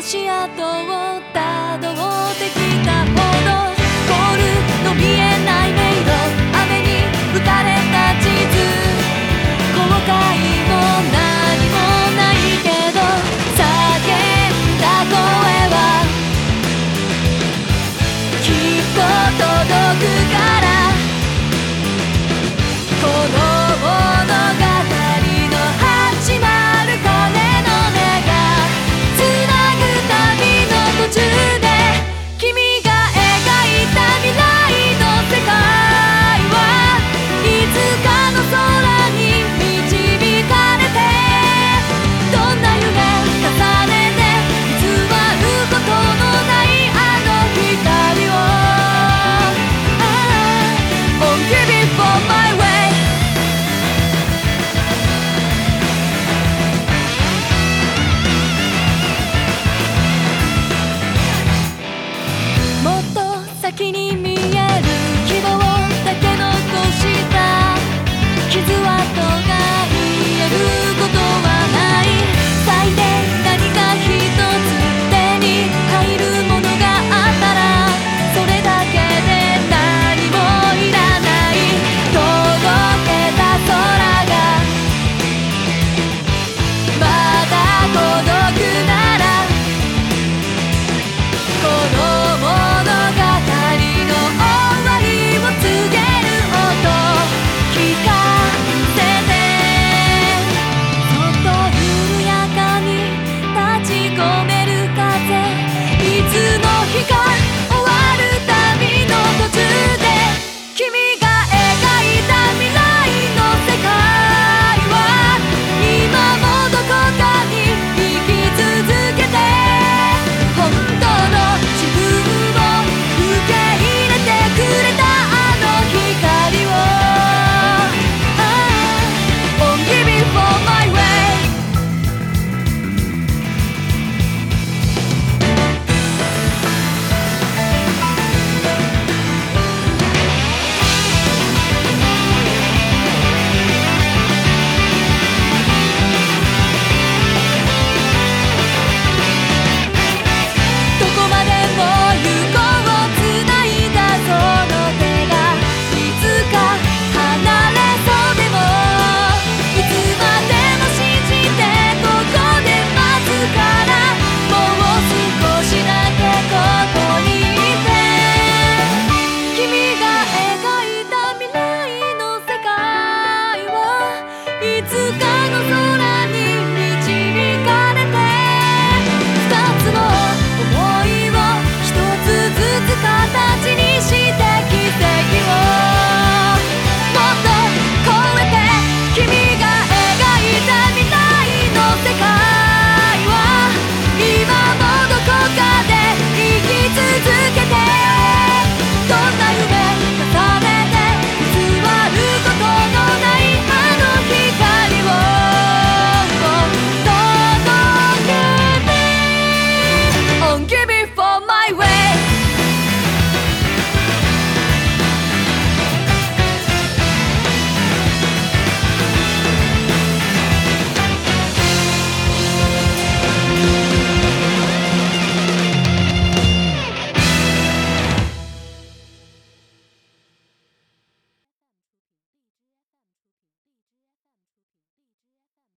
足跡をたどって先に